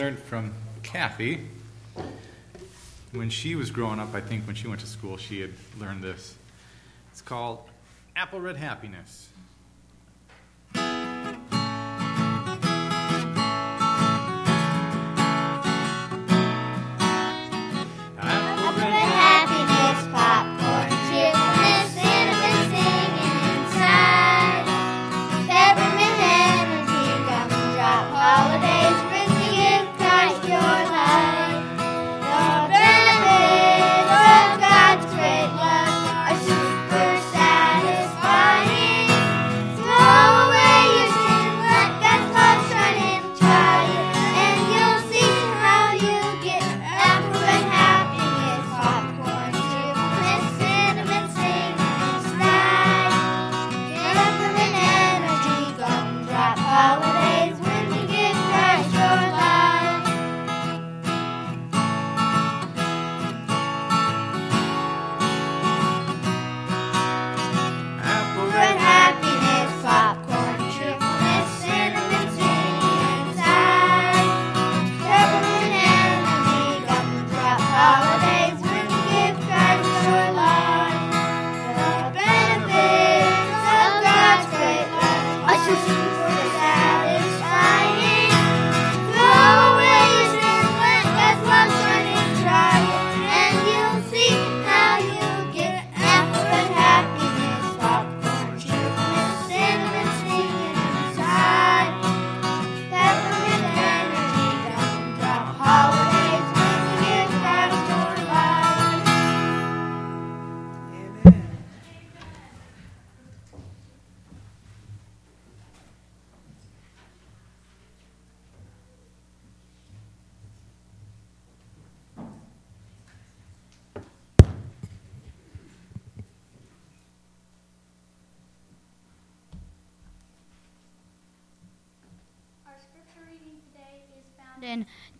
learned from Kathy. When she was growing up, I think when she went to school, she had learned this. It's called Apple Red Happiness.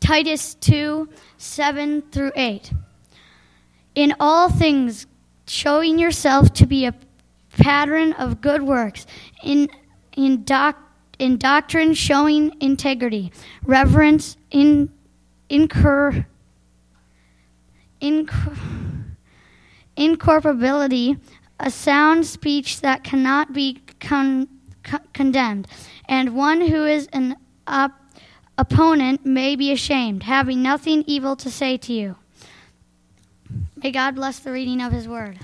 Titus 2 7 through 8. In all things, showing yourself to be a pattern of good works, in, in, doc, in doctrine, showing integrity, reverence, in, incur, incorporability, a sound speech that cannot be con, con- condemned, and one who is an op- opponent may be ashamed, having nothing evil to say to you. May God bless the reading of his word.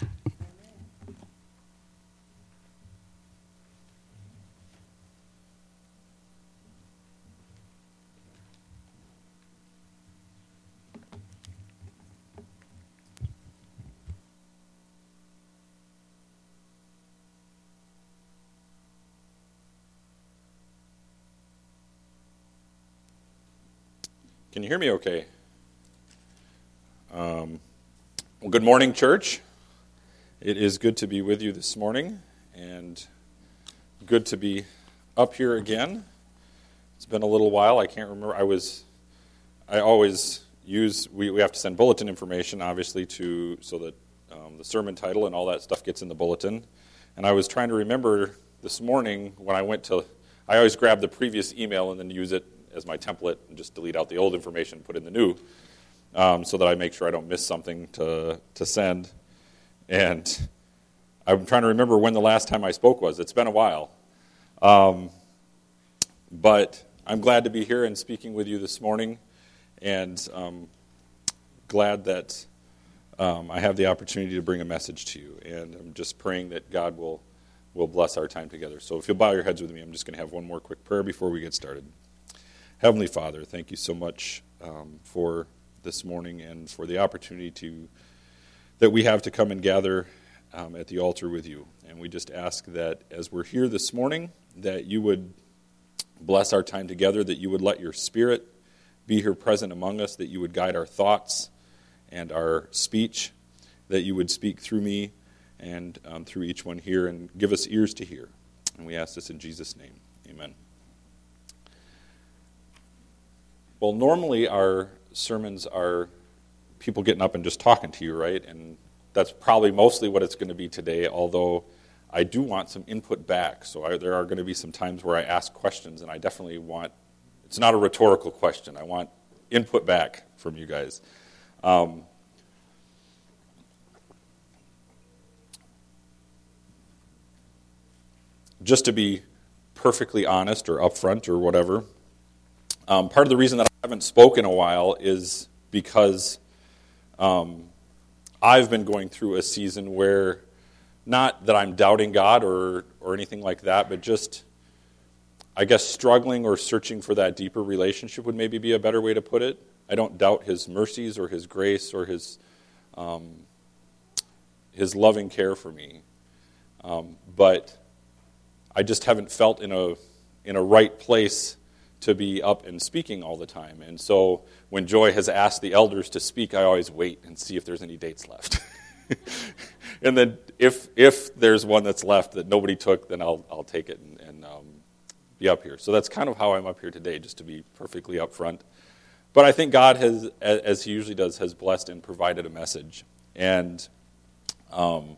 Can you hear me okay? Um, well, good morning, church. It is good to be with you this morning and good to be up here again. It's been a little while. I can't remember. I was, I always use, we, we have to send bulletin information, obviously, to, so that um, the sermon title and all that stuff gets in the bulletin. And I was trying to remember this morning when I went to, I always grab the previous email and then use it as my template and just delete out the old information, and put in the new, um, so that I make sure I don't miss something to, to send. And I'm trying to remember when the last time I spoke was. It's been a while. Um, but I'm glad to be here and speaking with you this morning, and um, glad that um, I have the opportunity to bring a message to you. And I'm just praying that God will, will bless our time together. So if you'll bow your heads with me, I'm just going to have one more quick prayer before we get started. Heavenly Father, thank you so much um, for this morning and for the opportunity to that we have to come and gather um, at the altar with you. And we just ask that as we're here this morning, that you would bless our time together, that you would let your Spirit be here present among us, that you would guide our thoughts and our speech, that you would speak through me and um, through each one here and give us ears to hear. And we ask this in Jesus' name. Amen. Well, normally our sermons are people getting up and just talking to you, right? And that's probably mostly what it's going to be today, although I do want some input back. So I, there are going to be some times where I ask questions, and I definitely want it's not a rhetorical question. I want input back from you guys. Um, just to be perfectly honest or upfront or whatever, um, part of the reason that I haven't spoken a while is because um, I've been going through a season where, not that I'm doubting God or, or anything like that, but just, I guess, struggling or searching for that deeper relationship would maybe be a better way to put it. I don't doubt His mercies or His grace or His, um, his loving care for me. Um, but I just haven't felt in a, in a right place to be up and speaking all the time. And so when Joy has asked the elders to speak, I always wait and see if there's any dates left. and then if, if there's one that's left that nobody took, then I'll, I'll take it and, and um, be up here. So that's kind of how I'm up here today, just to be perfectly upfront. But I think God has, as He usually does, has blessed and provided a message. And um,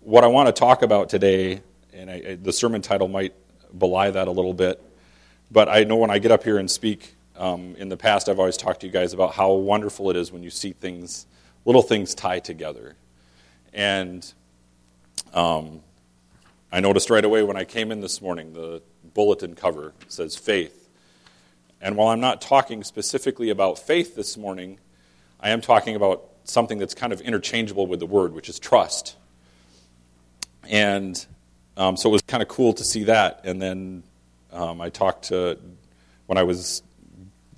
what I want to talk about today, and I, the sermon title might belie that a little bit, but I know when I get up here and speak, um, in the past I've always talked to you guys about how wonderful it is when you see things, little things tie together. And um, I noticed right away when I came in this morning, the bulletin cover says faith. And while I'm not talking specifically about faith this morning, I am talking about something that's kind of interchangeable with the word, which is trust. And um, so it was kind of cool to see that. And then um, I talked to, when I was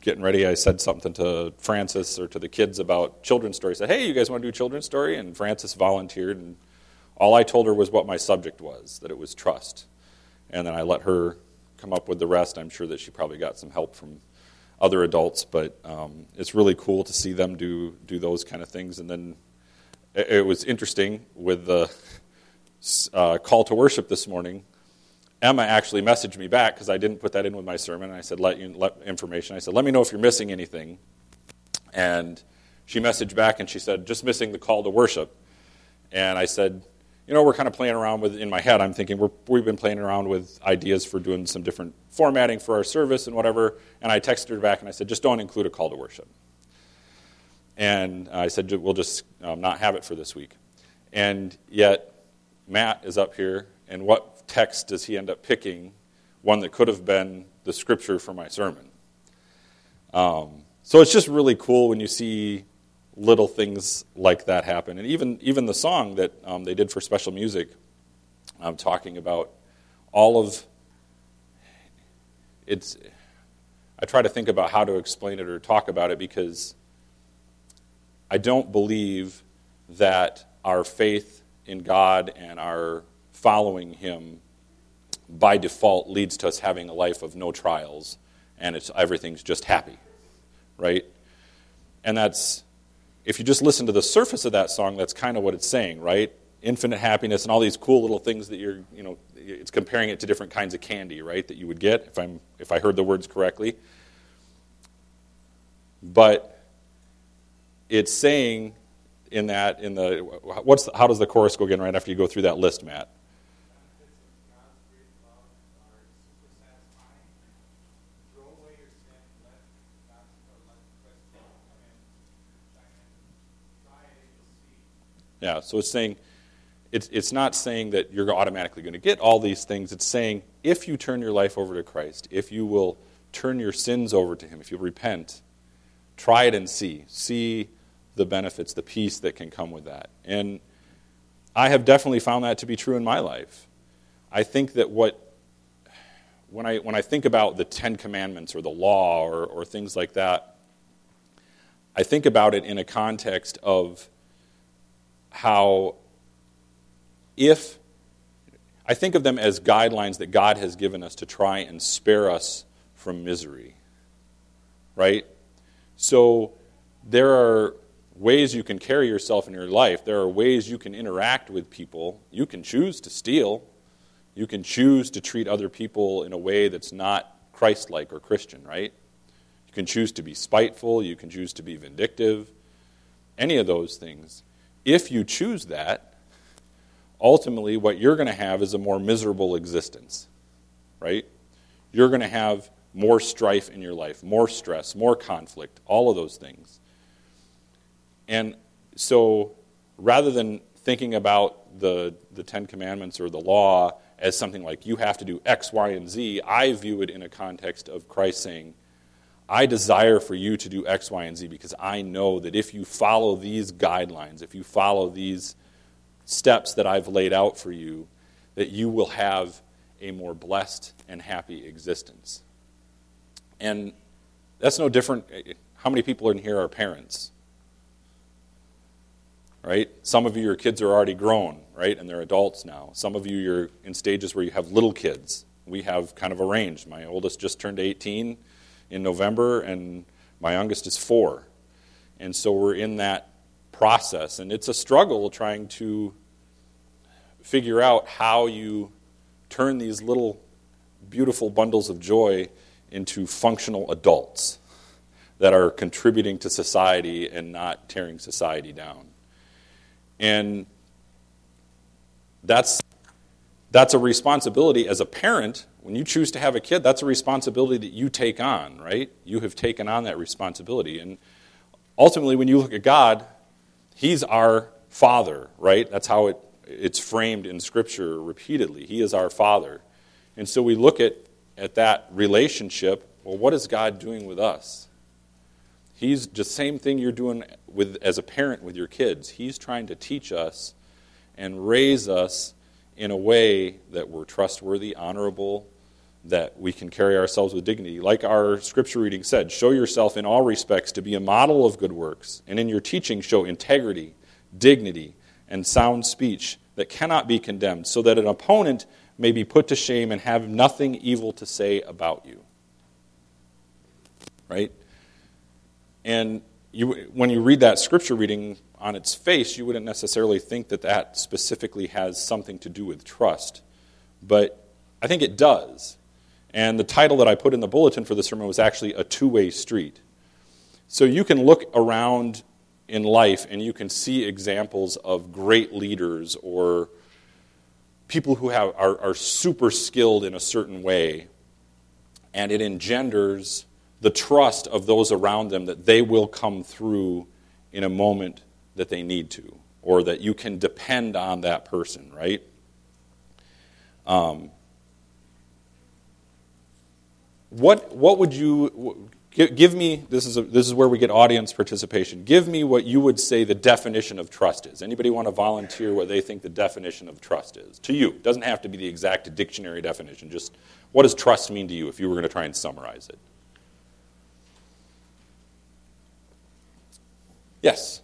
getting ready, I said something to Francis or to the kids about children's stories. I said, hey, you guys want to do children's story? And Francis volunteered, and all I told her was what my subject was, that it was trust. And then I let her come up with the rest. I'm sure that she probably got some help from other adults, but um, it's really cool to see them do, do those kind of things. And then it, it was interesting with the uh, call to worship this morning. Emma actually messaged me back because I didn't put that in with my sermon. I said, let you let information. I said, let me know if you're missing anything. And she messaged back and she said, just missing the call to worship. And I said, you know, we're kind of playing around with, in my head, I'm thinking we have been playing around with ideas for doing some different formatting for our service and whatever. And I texted her back and I said, just don't include a call to worship. And I said, we'll just um, not have it for this week. And yet, Matt is up here, and what text does he end up picking? One that could have been the scripture for my sermon. Um, so it's just really cool when you see little things like that happen. And even, even the song that um, they did for special music, I'm talking about all of it's. I try to think about how to explain it or talk about it because I don't believe that our faith in God and our following Him by default leads to us having a life of no trials and it's, everything's just happy, right? And that's, if you just listen to the surface of that song, that's kind of what it's saying, right? Infinite happiness and all these cool little things that you're, you know, it's comparing it to different kinds of candy, right? That you would get if I'm, if I heard the words correctly. But it's saying in that, in the, what's the, how does the chorus go again right after you go through that list, Matt? Yeah, so it's saying, it's, it's not saying that you're automatically going to get all these things. It's saying if you turn your life over to Christ, if you will turn your sins over to Him, if you repent, try it and see. See the benefits, the peace that can come with that. And I have definitely found that to be true in my life. I think that what, when I, when I think about the Ten Commandments or the law or, or things like that, I think about it in a context of how if I think of them as guidelines that God has given us to try and spare us from misery. Right? So there are ways you can carry yourself in your life. There are ways you can interact with people. You can choose to steal. You can choose to treat other people in a way that's not Christ like or Christian, right? You can choose to be spiteful. You can choose to be vindictive. Any of those things if you choose that, ultimately what you're going to have is a more miserable existence, right? You're going to have more strife in your life, more stress, more conflict, all of those things. And so rather than thinking about the, the Ten Commandments or the law as something like you have to do X, Y, and Z, I view it in a context of Christ saying, I desire for you to do X, Y, and Z because I know that if you follow these guidelines, if you follow these steps that I've laid out for you, that you will have a more blessed and happy existence. And that's no different. Eh, eh, how many people in here are parents? Right? Some of you, your kids are already grown, right? And they're adults now. Some of you, you're in stages where you have little kids. We have kind of a range. My oldest just turned 18 in November, and my youngest is four. And so we're in that process. And it's a struggle trying to figure out how you turn these little beautiful bundles of joy into functional adults that are contributing to society and not tearing society down. And that's, that's a responsibility as a parent. When you choose to have a kid, that's a responsibility that you take on, right? You have taken on that responsibility. And ultimately, when you look at God, He's our Father, right? That's how it, it's framed in Scripture repeatedly. He is our Father. And so we look at, at that relationship. Well, what is God doing with us? He's the same thing you're doing with, as a parent with your kids. He's trying to teach us and raise us in a way that we're trustworthy, honorable, that we can carry ourselves with dignity. Like our scripture reading said, show yourself in all respects to be a model of good works, and in your teaching, show integrity, dignity, and sound speech that cannot be condemned, so that an opponent may be put to shame and have nothing evil to say about you. Right? And you, when you read that scripture reading on its face, you wouldn't necessarily think that that specifically has something to do with trust. But I think it does. And the title that I put in the bulletin for the sermon was actually A Two Way Street. So you can look around in life and you can see examples of great leaders or people who have, are, are super skilled in a certain way, and it engenders the trust of those around them that they will come through in a moment that they need to, or that you can depend on that person, right? Um, what, what would you give me this is, a, this is where we get audience participation. Give me what you would say the definition of trust is. Anybody want to volunteer what they think the definition of trust is? To you. It doesn't have to be the exact dictionary definition. Just what does trust mean to you if you were going to try and summarize it? Yes.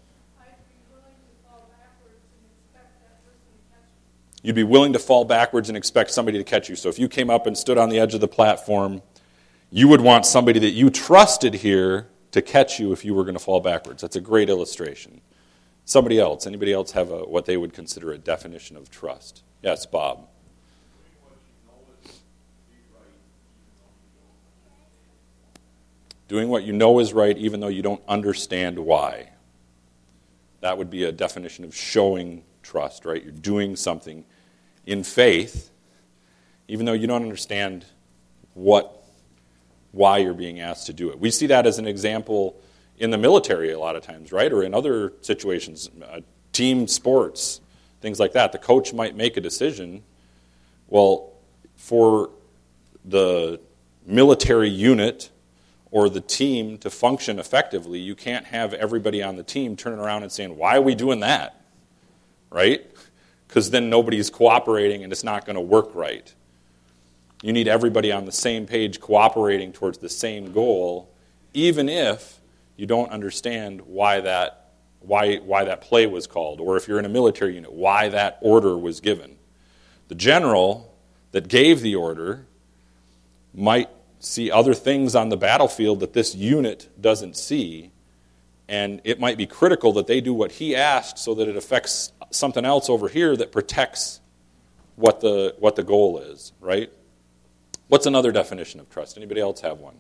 You'd be willing to fall backwards and expect somebody to catch you. So if you came up and stood on the edge of the platform, you would want somebody that you trusted here to catch you if you were going to fall backwards. That's a great illustration. Somebody else, anybody else have a, what they would consider a definition of trust? Yes, Bob. Doing what you know is right even though you don't understand why. That would be a definition of showing trust, right? You're doing something in faith, even though you don't understand what, why you're being asked to do it. We see that as an example in the military a lot of times, right? Or in other situations, uh, team sports, things like that. The coach might make a decision. Well, for the military unit or the team to function effectively, you can't have everybody on the team turning around and saying, Why are we doing that? Right? Because then nobody's cooperating and it's not going to work right. You need everybody on the same page cooperating towards the same goal, even if you don't understand why that, why, why that play was called, or if you're in a military unit, why that order was given. The general that gave the order might see other things on the battlefield that this unit doesn't see. And it might be critical that they do what he asked so that it affects something else over here that protects what the, what the goal is, right? What's another definition of trust? Anybody else have one?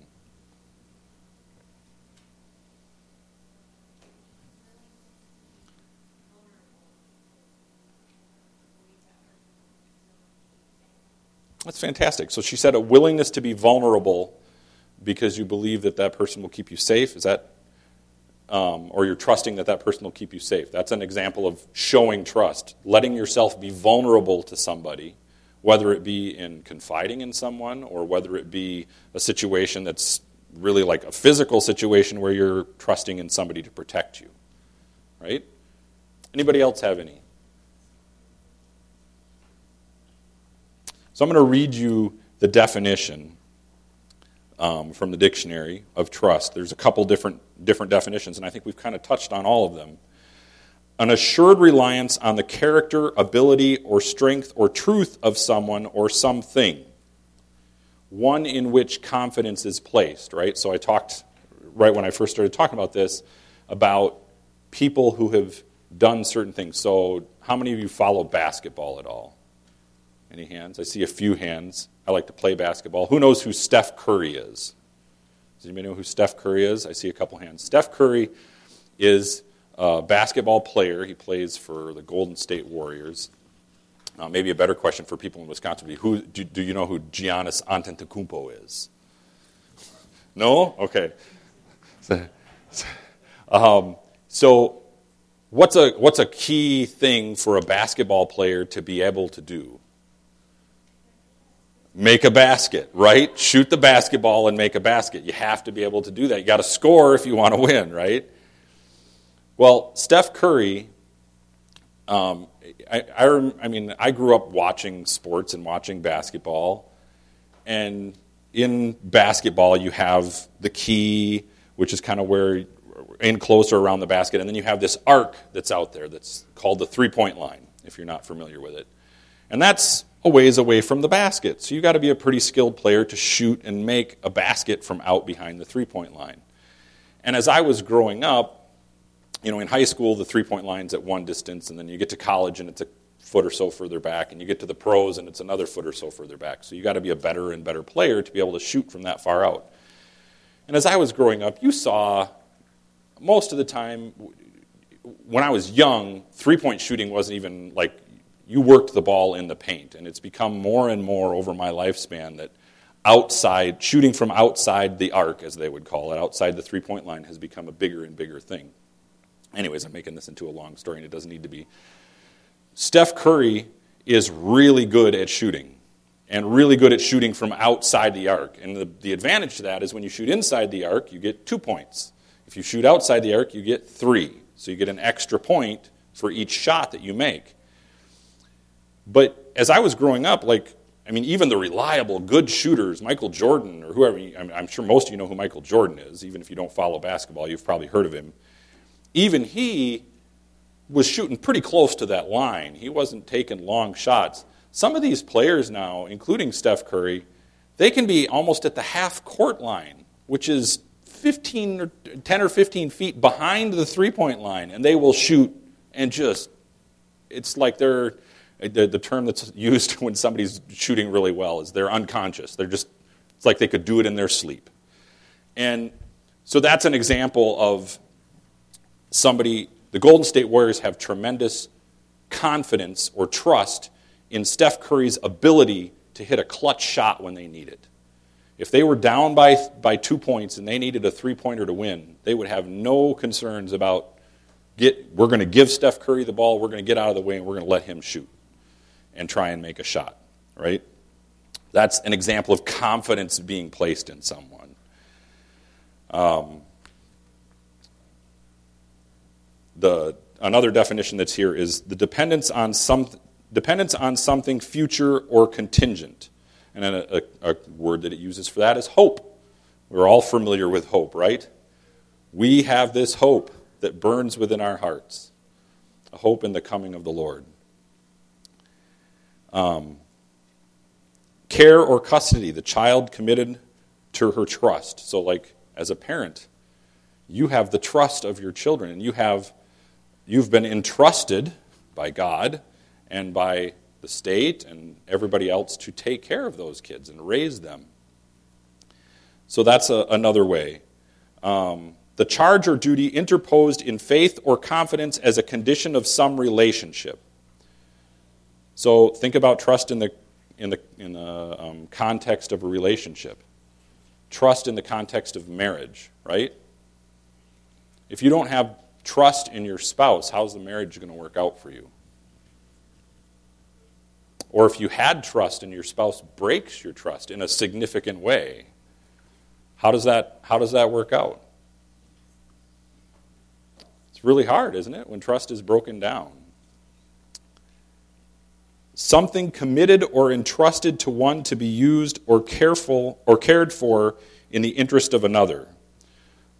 That's fantastic. So she said a willingness to be vulnerable because you believe that that person will keep you safe? Is that, um, or you're trusting that that person will keep you safe? That's an example of showing trust, letting yourself be vulnerable to somebody, whether it be in confiding in someone or whether it be a situation that's really like a physical situation where you're trusting in somebody to protect you. Right? Anybody else have any? So I'm going to read you the definition um, from the dictionary of trust. There's a couple different, different definitions, and I think we've kind of touched on all of them. An assured reliance on the character, ability, or strength or truth of someone or something. One in which confidence is placed, right? So I talked, right when I first started talking about this, about people who have done certain things. So, how many of you follow basketball at all? Any hands? I see a few hands. I like to play basketball. Who knows who Steph Curry is? Does anybody know who Steph Curry is? I see a couple hands. Steph Curry is a basketball player. He plays for the Golden State Warriors. Uh, maybe a better question for people in Wisconsin would be who, do, do you know who Giannis Antetokounmpo is? No? Okay. um, so, what's a, what's a key thing for a basketball player to be able to do? make a basket, right? Shoot the basketball and make a basket. You have to be able to do that. You got to score if you want to win, right? Well, Steph Curry, um, I, I, I mean, I grew up watching sports and watching basketball, and in basketball, you have the key, which is kind of where in closer around the basket, and then you have this arc that's out there that's called the three point line, if you're not familiar with it. And that's a ways away from the basket. So you've got to be a pretty skilled player to shoot and make a basket from out behind the three point line. And as I was growing up, you know, in high school, the three point line's at one distance, and then you get to college and it's a foot or so further back, and you get to the pros and it's another foot or so further back. So you got to be a better and better player to be able to shoot from that far out. And as I was growing up, you saw most of the time, when I was young, three point shooting wasn't even like you worked the ball in the paint. And it's become more and more over my lifespan that outside, shooting from outside the arc, as they would call it, outside the three point line, has become a bigger and bigger thing. Anyways, I'm making this into a long story, and it doesn't need to be. Steph Curry is really good at shooting and really good at shooting from outside the arc. And the, the advantage to that is when you shoot inside the arc, you get two points. If you shoot outside the arc, you get three. So you get an extra point for each shot that you make. But as I was growing up, like, I mean, even the reliable, good shooters, Michael Jordan or whoever, I'm sure most of you know who Michael Jordan is, even if you don't follow basketball, you've probably heard of him. Even he was shooting pretty close to that line. He wasn't taking long shots. Some of these players now, including Steph Curry, they can be almost at the half court line, which is 15 or 10 or 15 feet behind the three point line, and they will shoot and just, it's like they're the, the term that's used when somebody's shooting really well is they're unconscious. They're just, it's like they could do it in their sleep. And so that's an example of somebody, the Golden State Warriors have tremendous confidence or trust in Steph Curry's ability to hit a clutch shot when they need it. If they were down by, by two points and they needed a three pointer to win, they would have no concerns about get, we're going to give Steph Curry the ball, we're going to get out of the way, and we're going to let him shoot and try and make a shot, right? That's an example of confidence being placed in someone. Um, the, another definition that's here is the dependence on, some, dependence on something future or contingent. And a, a, a word that it uses for that is hope. We're all familiar with hope, right? We have this hope that burns within our hearts, a hope in the coming of the Lord. Um, care or custody, the child committed to her trust. So, like as a parent, you have the trust of your children, and you have you've been entrusted by God and by the state and everybody else to take care of those kids and raise them. So that's a, another way. Um, the charge or duty interposed in faith or confidence as a condition of some relationship. So think about trust in the, in the, in the um, context of a relationship. trust in the context of marriage, right? If you don't have trust in your spouse, how's the marriage going to work out for you? Or if you had trust and your spouse breaks your trust in a significant way, how does that, how does that work out? It's really hard, isn't it, when trust is broken down? Something committed or entrusted to one to be used or careful or cared for in the interest of another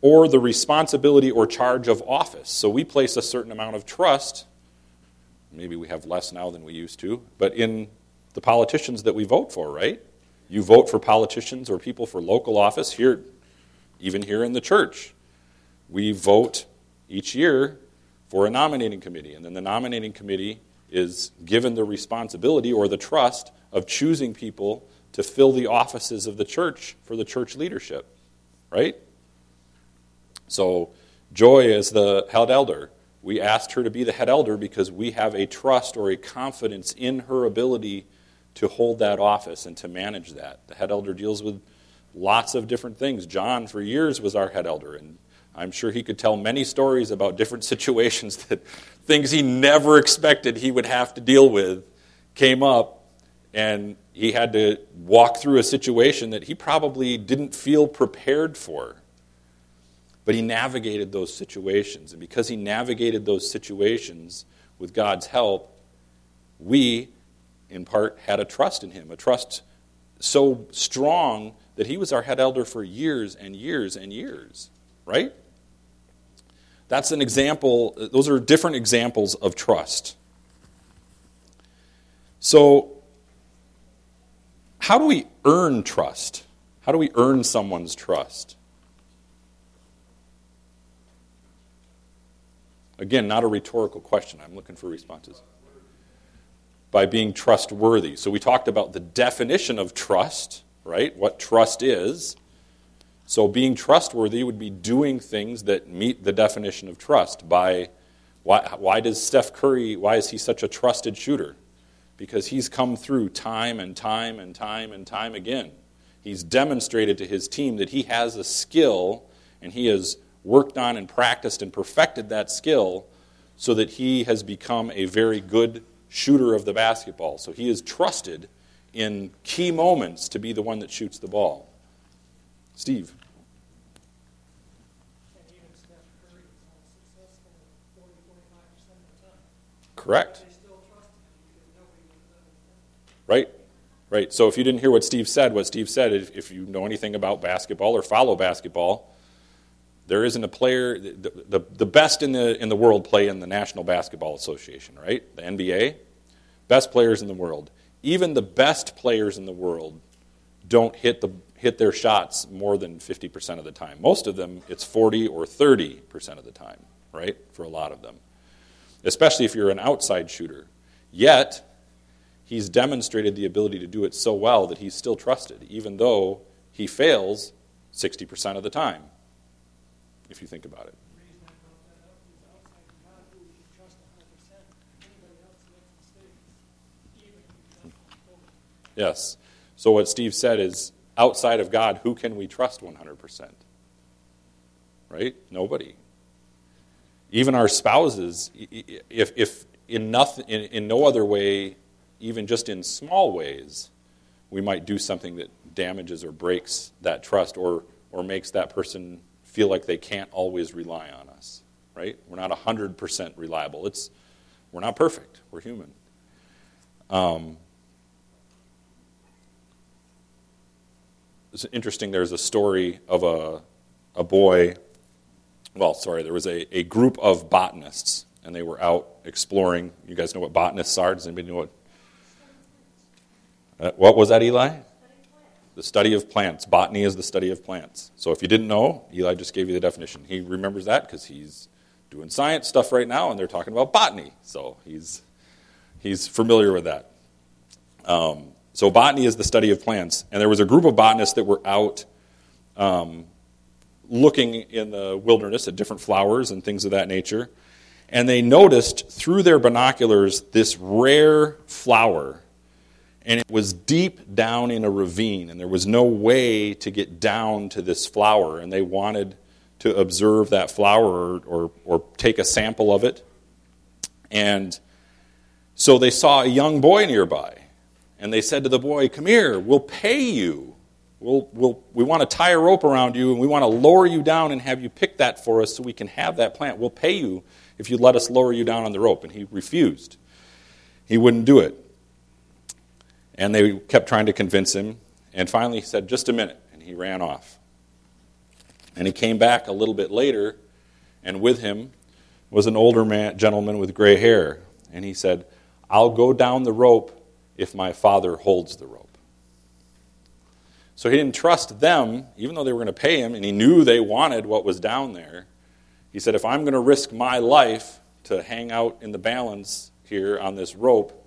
or the responsibility or charge of office. So we place a certain amount of trust, maybe we have less now than we used to, but in the politicians that we vote for, right? You vote for politicians or people for local office here, even here in the church. We vote each year for a nominating committee, and then the nominating committee is given the responsibility or the trust of choosing people to fill the offices of the church for the church leadership, right? So, Joy, is the head elder, we asked her to be the head elder because we have a trust or a confidence in her ability to hold that office and to manage that. The head elder deals with lots of different things. John, for years, was our head elder, and I'm sure he could tell many stories about different situations that things he never expected he would have to deal with came up, and he had to walk through a situation that he probably didn't feel prepared for. But he navigated those situations. And because he navigated those situations with God's help, we, in part, had a trust in him, a trust so strong that he was our head elder for years and years and years, right? That's an example, those are different examples of trust. So, how do we earn trust? How do we earn someone's trust? Again, not a rhetorical question. I'm looking for responses. By being trustworthy. So we talked about the definition of trust, right? What trust is. So being trustworthy would be doing things that meet the definition of trust. By why, why does Steph Curry, why is he such a trusted shooter? Because he's come through time and time and time and time again. He's demonstrated to his team that he has a skill and he has worked on and practiced and perfected that skill so that he has become a very good shooter of the basketball. So he is trusted in key moments to be the one that shoots the ball. Steve. Correct. Right. Right. So if you didn't hear what Steve said, what Steve said, if you know anything about basketball or follow basketball, there isn't a player, the, the, the best in the, in the world play in the National Basketball Association, right? The NBA. Best players in the world. Even the best players in the world don't hit, the, hit their shots more than 50% of the time. Most of them, it's 40 or 30% of the time, right? For a lot of them. Especially if you're an outside shooter. Yet, he's demonstrated the ability to do it so well that he's still trusted, even though he fails 60% of the time if you think about it. Yes. So what Steve said is outside of God, who can we trust 100%? Right? Nobody. Even our spouses, if, if in, nothing, in, in no other way, even just in small ways, we might do something that damages or breaks that trust or, or makes that person feel like they can't always rely on us, right? We're not 100% reliable. It's, we're not perfect, we're human. Um, it's interesting, there's a story of a, a boy, well, sorry, there was a, a group of botanists, and they were out exploring. You guys know what botanists are? Does anybody know what? Uh, what was that, Eli? The study of plants. Botany is the study of plants. So if you didn't know, Eli just gave you the definition. He remembers that because he's doing science stuff right now, and they're talking about botany. So he's he's familiar with that. Um, so botany is the study of plants, and there was a group of botanists that were out um, looking in the wilderness at different flowers and things of that nature, and they noticed through their binoculars this rare flower and it was deep down in a ravine, and there was no way to get down to this flower, and they wanted to observe that flower or, or, or take a sample of it. And so they saw a young boy nearby, and they said to the boy, Come here, we'll pay you. We'll, we'll, we want to tie a rope around you, and we want to lower you down and have you pick that for us so we can have that plant. We'll pay you if you let us lower you down on the rope. And he refused. He wouldn't do it. And they kept trying to convince him. And finally, he said, Just a minute. And he ran off. And he came back a little bit later, and with him was an older man, gentleman with gray hair. And he said, I'll go down the rope if my father holds the rope. So he didn't trust them, even though they were going to pay him, and he knew they wanted what was down there. He said, If I'm going to risk my life to hang out in the balance here on this rope,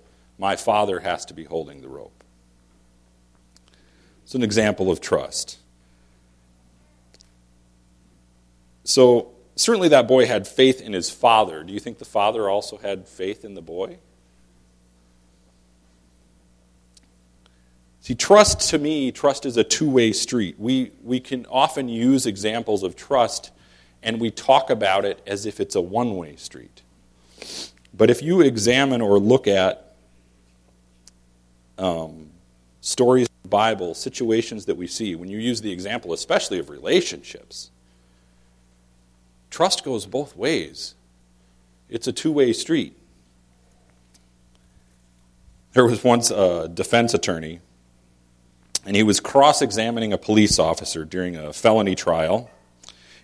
my father has to be holding the rope. It's an example of trust. So, certainly that boy had faith in his father. Do you think the father also had faith in the boy? See, trust to me, trust is a two way street. We, we can often use examples of trust and we talk about it as if it's a one way street. But if you examine or look at um, stories in the Bible, situations that we see, when you use the example, especially of relationships, trust goes both ways. It's a two way street. There was once a defense attorney, and he was cross examining a police officer during a felony trial.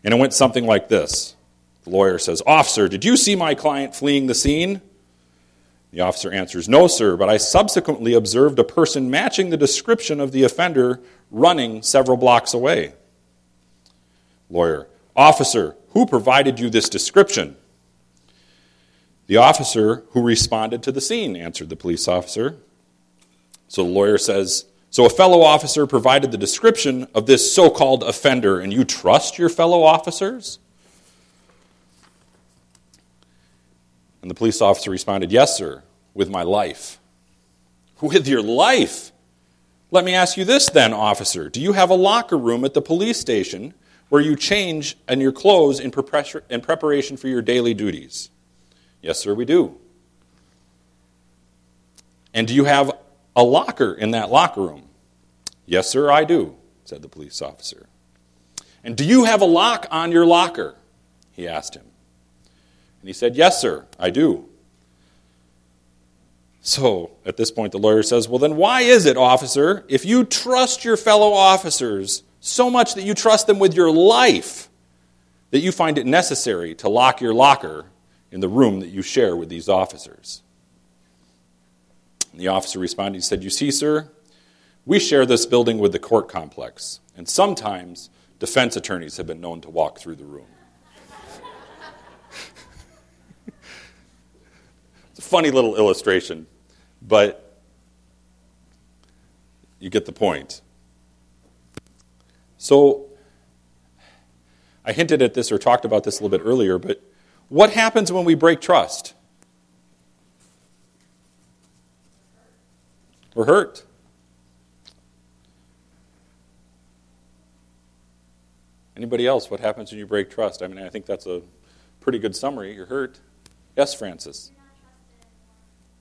And it went something like this The lawyer says, Officer, did you see my client fleeing the scene? The officer answers, No, sir, but I subsequently observed a person matching the description of the offender running several blocks away. Lawyer, Officer, who provided you this description? The officer who responded to the scene, answered the police officer. So the lawyer says, So a fellow officer provided the description of this so called offender, and you trust your fellow officers? And the police officer responded, Yes, sir, with my life. With your life? Let me ask you this then, officer. Do you have a locker room at the police station where you change and your clothes in preparation for your daily duties? Yes, sir, we do. And do you have a locker in that locker room? Yes, sir, I do, said the police officer. And do you have a lock on your locker? He asked him. And he said, Yes, sir, I do. So at this point, the lawyer says, Well, then why is it, officer, if you trust your fellow officers so much that you trust them with your life, that you find it necessary to lock your locker in the room that you share with these officers? And the officer responded, He said, You see, sir, we share this building with the court complex, and sometimes defense attorneys have been known to walk through the room. it's a funny little illustration, but you get the point. So, I hinted at this or talked about this a little bit earlier, but what happens when we break trust? We're hurt. Anybody else? What happens when you break trust? I mean, I think that's a pretty good summary. You're hurt. Yes, Francis.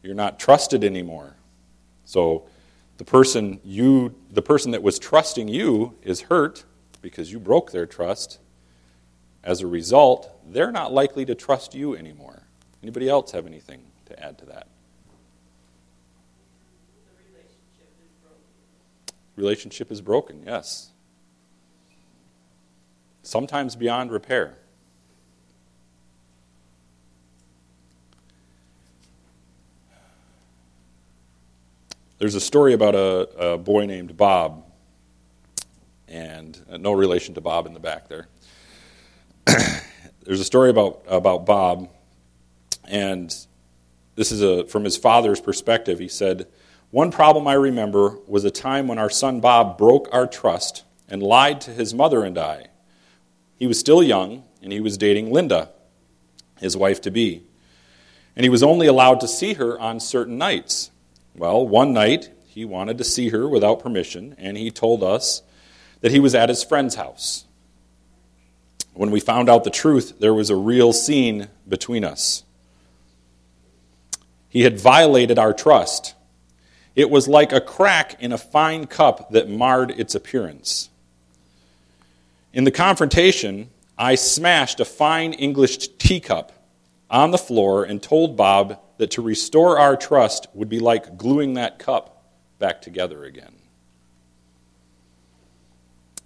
You're not trusted anymore. So the person you the person that was trusting you is hurt because you broke their trust. As a result, they're not likely to trust you anymore. Anybody else have anything to add to that? Relationship is broken. Relationship is broken, yes. Sometimes beyond repair. There's a story about a, a boy named Bob, and uh, no relation to Bob in the back there. There's a story about, about Bob, and this is a, from his father's perspective. He said, One problem I remember was a time when our son Bob broke our trust and lied to his mother and I. He was still young, and he was dating Linda, his wife to be. And he was only allowed to see her on certain nights. Well, one night he wanted to see her without permission, and he told us that he was at his friend's house. When we found out the truth, there was a real scene between us. He had violated our trust. It was like a crack in a fine cup that marred its appearance. In the confrontation, I smashed a fine English teacup on the floor and told Bob that to restore our trust would be like gluing that cup back together again.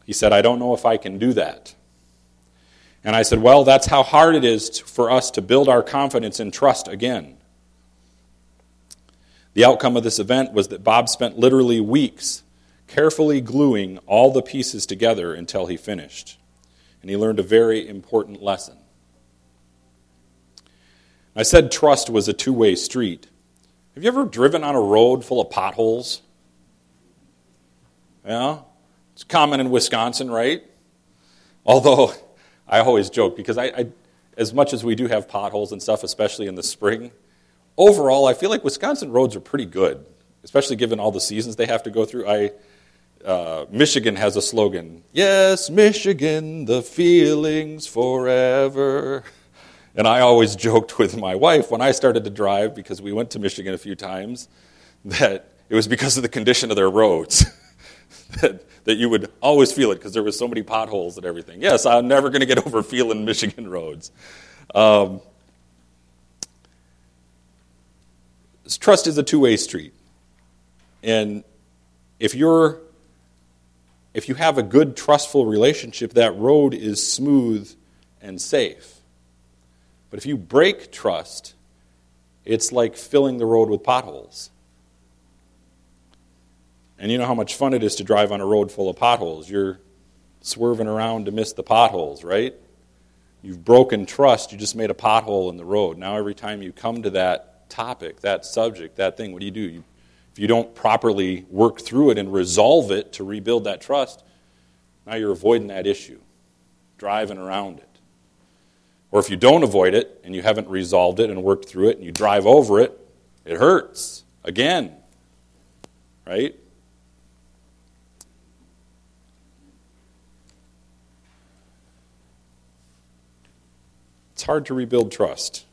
He said, I don't know if I can do that. And I said, Well, that's how hard it is for us to build our confidence and trust again. The outcome of this event was that Bob spent literally weeks carefully gluing all the pieces together until he finished. And he learned a very important lesson. I said trust was a two way street. Have you ever driven on a road full of potholes? Yeah? It's common in Wisconsin, right? Although I always joke because I, I, as much as we do have potholes and stuff, especially in the spring, overall, I feel like Wisconsin roads are pretty good, especially given all the seasons they have to go through. I, uh, Michigan has a slogan Yes, Michigan, the feelings forever. And I always joked with my wife when I started to drive, because we went to Michigan a few times, that it was because of the condition of their roads. that, that you would always feel it because there was so many potholes and everything. Yes, I'm never going to get over feeling Michigan roads. Um, trust is a two-way street, and if you're if you have a good trustful relationship, that road is smooth and safe. But if you break trust, it's like filling the road with potholes. And you know how much fun it is to drive on a road full of potholes. You're swerving around to miss the potholes, right? You've broken trust. You just made a pothole in the road. Now, every time you come to that topic, that subject, that thing, what do you do? You, if you don't properly work through it and resolve it to rebuild that trust, now you're avoiding that issue, driving around it. Or if you don't avoid it and you haven't resolved it and worked through it and you drive over it, it hurts again. Right? It's hard to rebuild trust.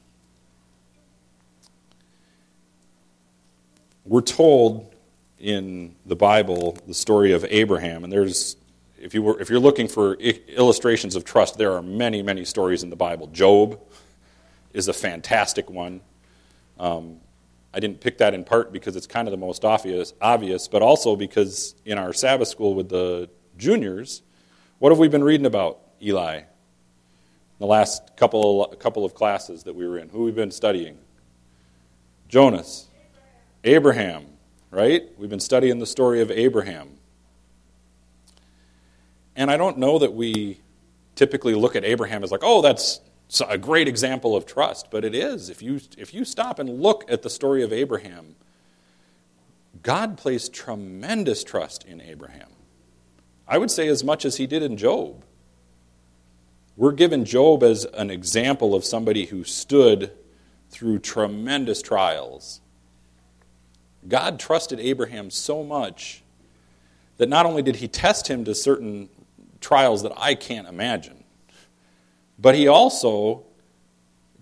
We're told in the Bible the story of Abraham, and there's if, you were, if you're looking for illustrations of trust, there are many, many stories in the Bible. Job is a fantastic one. Um, I didn't pick that in part because it's kind of the most obvious, obvious, but also because in our Sabbath school with the juniors, what have we been reading about Eli? The last couple, couple of classes that we were in. Who we've been studying? Jonas. Abraham, right? We've been studying the story of Abraham. And I don't know that we typically look at Abraham as like, oh, that's a great example of trust, but it is. If you, if you stop and look at the story of Abraham, God placed tremendous trust in Abraham. I would say as much as he did in Job. We're given Job as an example of somebody who stood through tremendous trials. God trusted Abraham so much that not only did he test him to certain trials that I can't imagine. But he also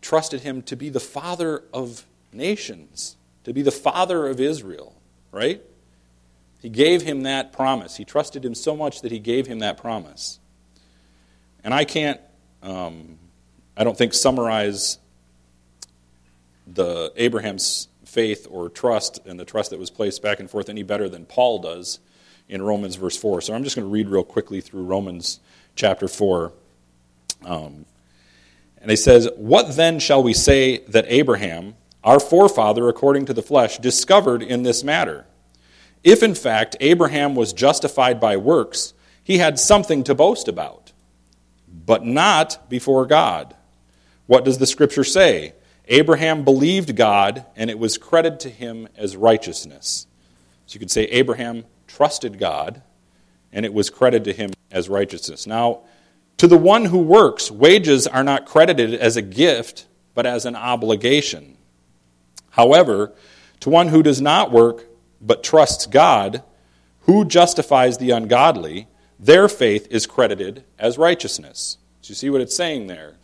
trusted him to be the father of nations, to be the father of Israel, right? He gave him that promise. He trusted him so much that he gave him that promise. And I can't, um, I don't think, summarize the Abraham's faith or trust and the trust that was placed back and forth any better than Paul does in Romans verse 4. So I'm just going to read real quickly through Romans chapter 4. Um, and he says, What then shall we say that Abraham, our forefather according to the flesh, discovered in this matter? If in fact Abraham was justified by works, he had something to boast about, but not before God. What does the scripture say? Abraham believed God, and it was credited to him as righteousness. So you could say Abraham trusted God, and it was credited to him as righteousness. Now, to the one who works, wages are not credited as a gift, but as an obligation. However, to one who does not work, but trusts God, who justifies the ungodly, their faith is credited as righteousness. Do you see what it's saying there?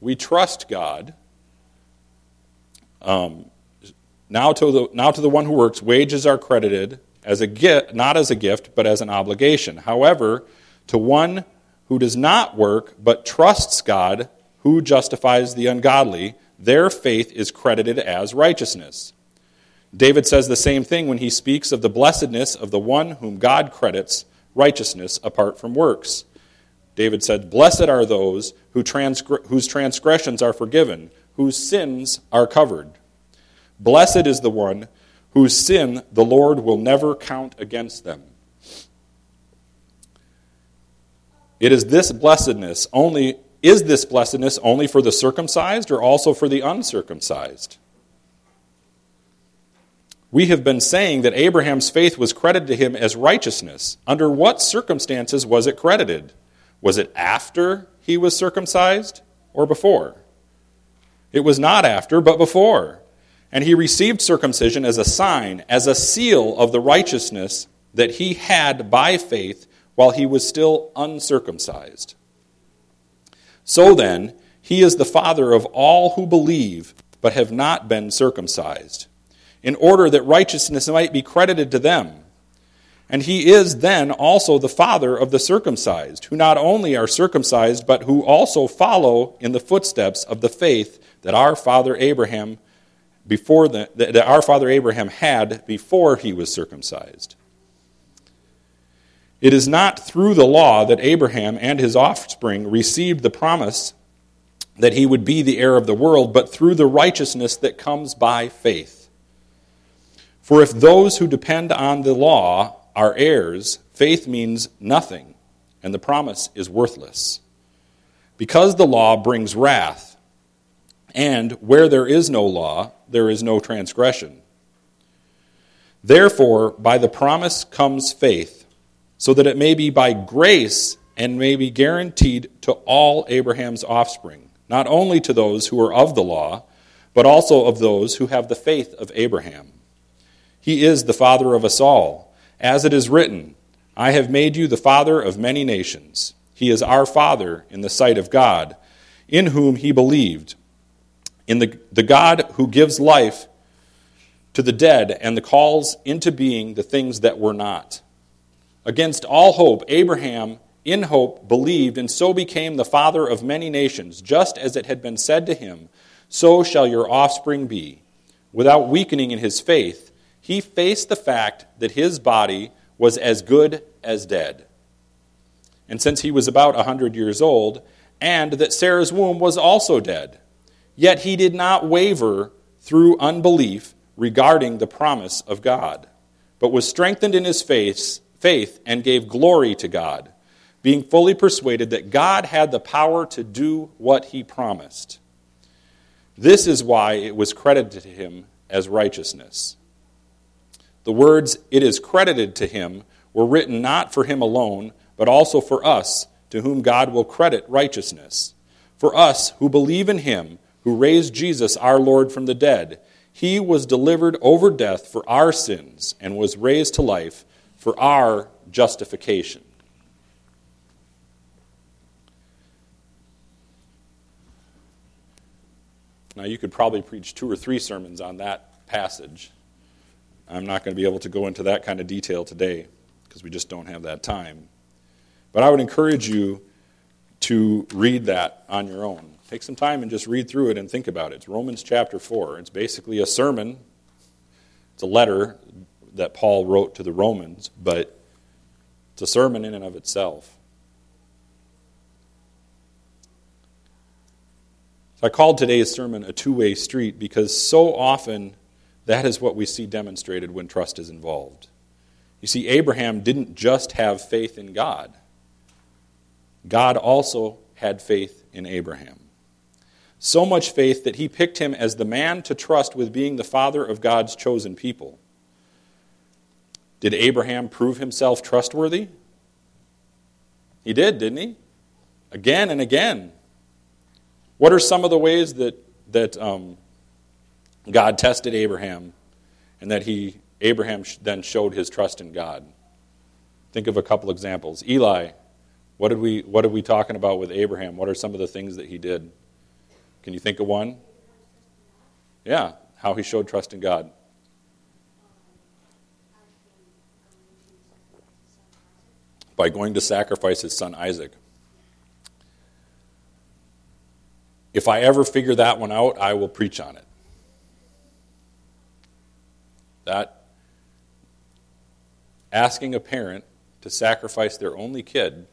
We trust God. Um, now, to the, now to the one who works, wages are credited as a gift, not as a gift, but as an obligation. However, to one who does not work, but trusts God, who justifies the ungodly, their faith is credited as righteousness. David says the same thing when he speaks of the blessedness of the one whom God credits righteousness apart from works. David said, Blessed are those who transgr- whose transgressions are forgiven, whose sins are covered. Blessed is the one whose sin the Lord will never count against them. It is this blessedness only is this blessedness only for the circumcised or also for the uncircumcised? We have been saying that Abraham's faith was credited to him as righteousness. Under what circumstances was it credited? Was it after he was circumcised or before? It was not after, but before. And he received circumcision as a sign, as a seal of the righteousness that he had by faith while he was still uncircumcised. So then, he is the father of all who believe but have not been circumcised, in order that righteousness might be credited to them. And he is then also the father of the circumcised, who not only are circumcised, but who also follow in the footsteps of the faith that our father Abraham before the, that our father Abraham had before he was circumcised. It is not through the law that Abraham and his offspring received the promise that he would be the heir of the world, but through the righteousness that comes by faith. For if those who depend on the law are heirs, faith means nothing, and the promise is worthless. Because the law brings wrath, and where there is no law, there is no transgression. Therefore, by the promise comes faith so that it may be by grace and may be guaranteed to all Abraham's offspring, not only to those who are of the law, but also of those who have the faith of Abraham. He is the father of us all, as it is written, I have made you the father of many nations. He is our father in the sight of God, in whom he believed, in the, the God who gives life to the dead and the calls into being the things that were not Against all hope, Abraham, in hope, believed, and so became the father of many nations, just as it had been said to him, So shall your offspring be. Without weakening in his faith, he faced the fact that his body was as good as dead. And since he was about a hundred years old, and that Sarah's womb was also dead, yet he did not waver through unbelief regarding the promise of God, but was strengthened in his faith faith and gave glory to God, being fully persuaded that God had the power to do what he promised. This is why it was credited to him as righteousness. The words, it is credited to him, were written not for him alone, but also for us, to whom God will credit righteousness. For us who believe in him, who raised Jesus our Lord from the dead, he was delivered over death for our sins and was raised to life for our justification. Now, you could probably preach two or three sermons on that passage. I'm not going to be able to go into that kind of detail today because we just don't have that time. But I would encourage you to read that on your own. Take some time and just read through it and think about it. It's Romans chapter 4. It's basically a sermon, it's a letter that Paul wrote to the Romans, but it's a sermon in and of itself. So I called today's sermon a two way street because so often that is what we see demonstrated when trust is involved. You see, Abraham didn't just have faith in God, God also had faith in Abraham. So much faith that he picked him as the man to trust with being the father of God's chosen people. Did Abraham prove himself trustworthy? He did, didn't he? Again and again. What are some of the ways that, that um, God tested Abraham and that he Abraham then showed his trust in God. Think of a couple examples. Eli, what did we what are we talking about with Abraham? What are some of the things that he did? Can you think of one? Yeah, how he showed trust in God. By going to sacrifice his son Isaac. If I ever figure that one out, I will preach on it. That asking a parent to sacrifice their only kid,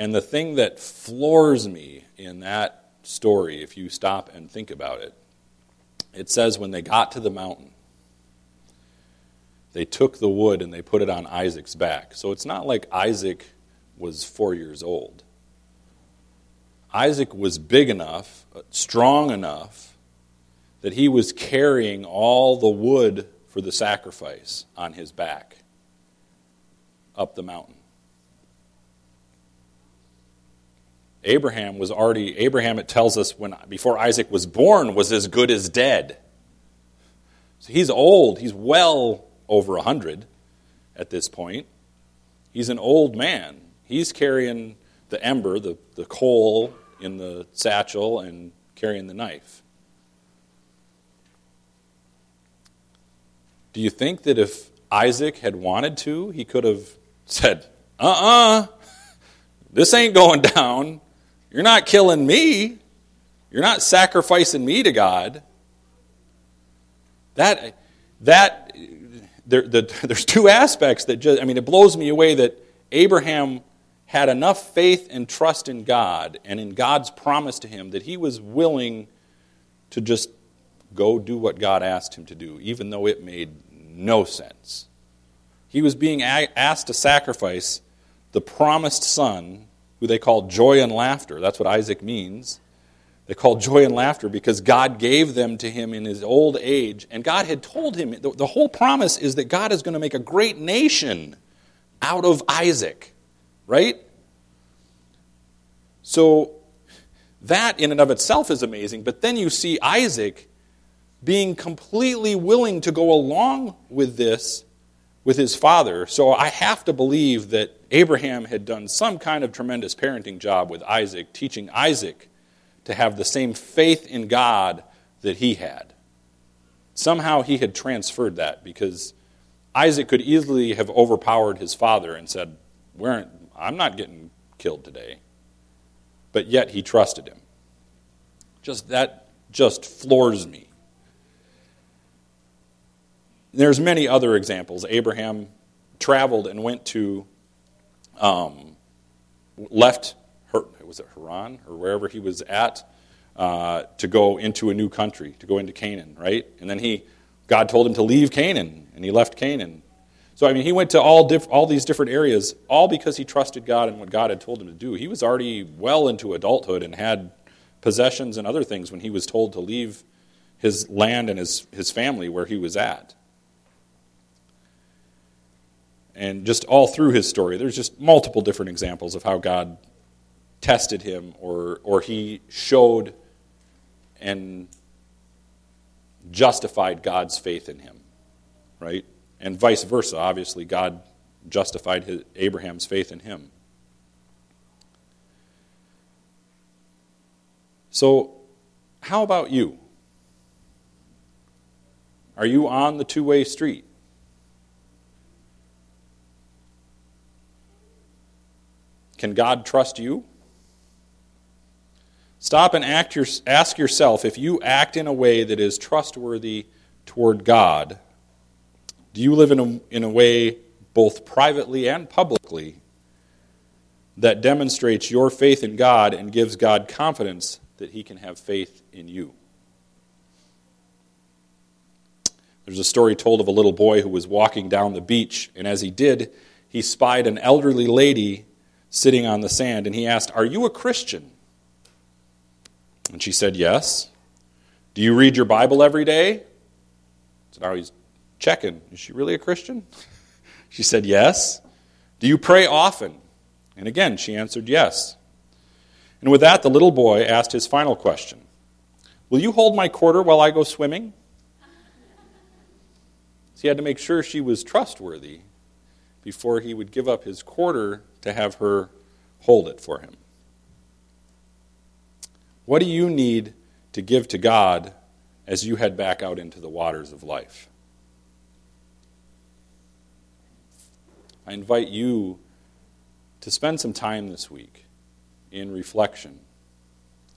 and the thing that floors me in that story, if you stop and think about it, it says when they got to the mountain, they took the wood and they put it on Isaac's back. So it's not like Isaac was four years old. Isaac was big enough, strong enough, that he was carrying all the wood for the sacrifice on his back up the mountain. Abraham was already, Abraham, it tells us, when before Isaac was born, was as good as dead. So he's old. He's well over 100 at this point. He's an old man. He's carrying the ember, the, the coal in the satchel, and carrying the knife. Do you think that if Isaac had wanted to, he could have said, uh uh-uh, uh, this ain't going down. You're not killing me. You're not sacrificing me to God. That, that, there, the, there's two aspects that just, I mean, it blows me away that Abraham had enough faith and trust in God and in God's promise to him that he was willing to just go do what God asked him to do, even though it made no sense. He was being asked to sacrifice the promised son, who they call joy and laughter. That's what Isaac means. They called joy and laughter because God gave them to him in his old age. And God had told him, the, the whole promise is that God is going to make a great nation out of Isaac, right? So that in and of itself is amazing. But then you see Isaac being completely willing to go along with this with his father. So I have to believe that Abraham had done some kind of tremendous parenting job with Isaac, teaching Isaac to have the same faith in God that he had. Somehow he had transferred that because Isaac could easily have overpowered his father and said, I'm not getting killed today. But yet he trusted him. Just that just floors me. There's many other examples. Abraham traveled and went to, um, left, was it Haran or wherever he was at, uh, to go into a new country, to go into Canaan, right? And then he, God told him to leave Canaan, and he left Canaan. So I mean, he went to all diff- all these different areas, all because he trusted God and what God had told him to do. He was already well into adulthood and had possessions and other things when he was told to leave his land and his, his family where he was at and just all through his story, there's just multiple different examples of how God tested him or, or he showed and justified God's faith in him, right? And vice versa. Obviously, God justified his, Abraham's faith in him. So, how about you? Are you on the two way street? Can God trust you? Stop and your, ask yourself if you act in a way that is trustworthy toward God, do you live in a, in a way, both privately and publicly, that demonstrates your faith in God and gives God confidence that He can have faith in you? There's a story told of a little boy who was walking down the beach, and as he did, he spied an elderly lady sitting on the sand, and he asked, Are you a Christian? And she said, Yes. Do you read your Bible every day? So oh, now he's checking. Is she really a Christian? she said, Yes. Do you pray often? And again, she answered, Yes. And with that, the little boy asked his final question Will you hold my quarter while I go swimming? So he had to make sure she was trustworthy before he would give up his quarter to have her hold it for him. What do you need to give to God as you head back out into the waters of life? I invite you to spend some time this week in reflection.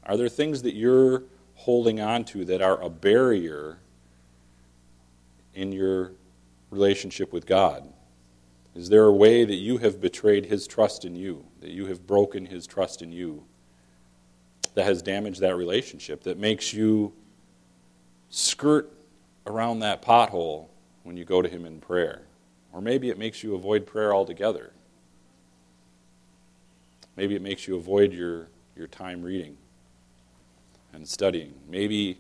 Are there things that you're holding on to that are a barrier in your relationship with God? Is there a way that you have betrayed His trust in you, that you have broken His trust in you, that has damaged that relationship, that makes you skirt around that pothole when you go to Him in prayer? Or maybe it makes you avoid prayer altogether. Maybe it makes you avoid your, your time reading and studying. Maybe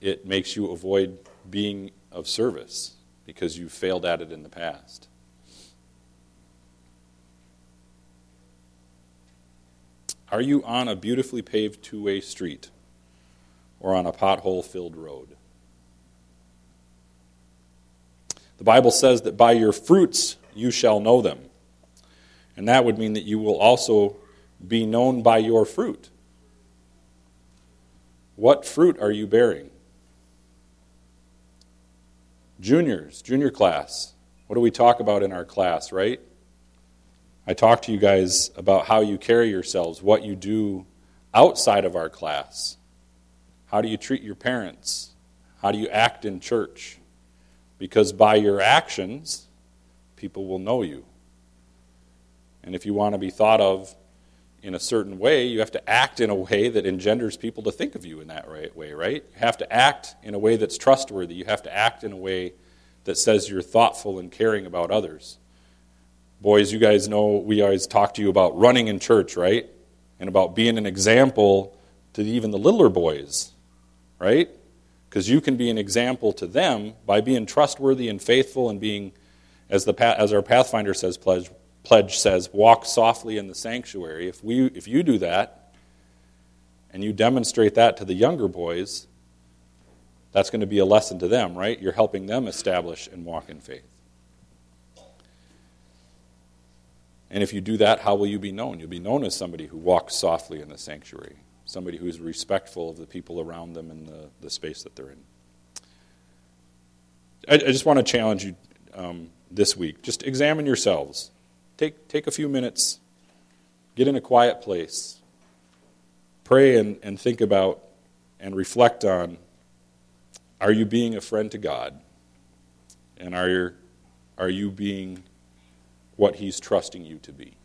it makes you avoid being of service because you failed at it in the past. Are you on a beautifully paved two way street or on a pothole filled road? The Bible says that by your fruits you shall know them. And that would mean that you will also be known by your fruit. What fruit are you bearing? Juniors, junior class. What do we talk about in our class, right? I talk to you guys about how you carry yourselves, what you do outside of our class. How do you treat your parents? How do you act in church? Because by your actions, people will know you. And if you want to be thought of in a certain way, you have to act in a way that engenders people to think of you in that right way, right? You have to act in a way that's trustworthy. You have to act in a way that says you're thoughtful and caring about others. Boys, you guys know we always talk to you about running in church, right? And about being an example to even the littler boys, right? Because you can be an example to them by being trustworthy and faithful and being, as, the, as our Pathfinder says, pledge, pledge says, walk softly in the sanctuary. If, we, if you do that and you demonstrate that to the younger boys, that's going to be a lesson to them, right? You're helping them establish and walk in faith. And if you do that, how will you be known? You'll be known as somebody who walks softly in the sanctuary, somebody who's respectful of the people around them and the, the space that they're in. I, I just want to challenge you um, this week. Just examine yourselves. Take, take a few minutes, get in a quiet place, pray and, and think about and reflect on are you being a friend to God? And are, you, are you being what He's trusting you to be.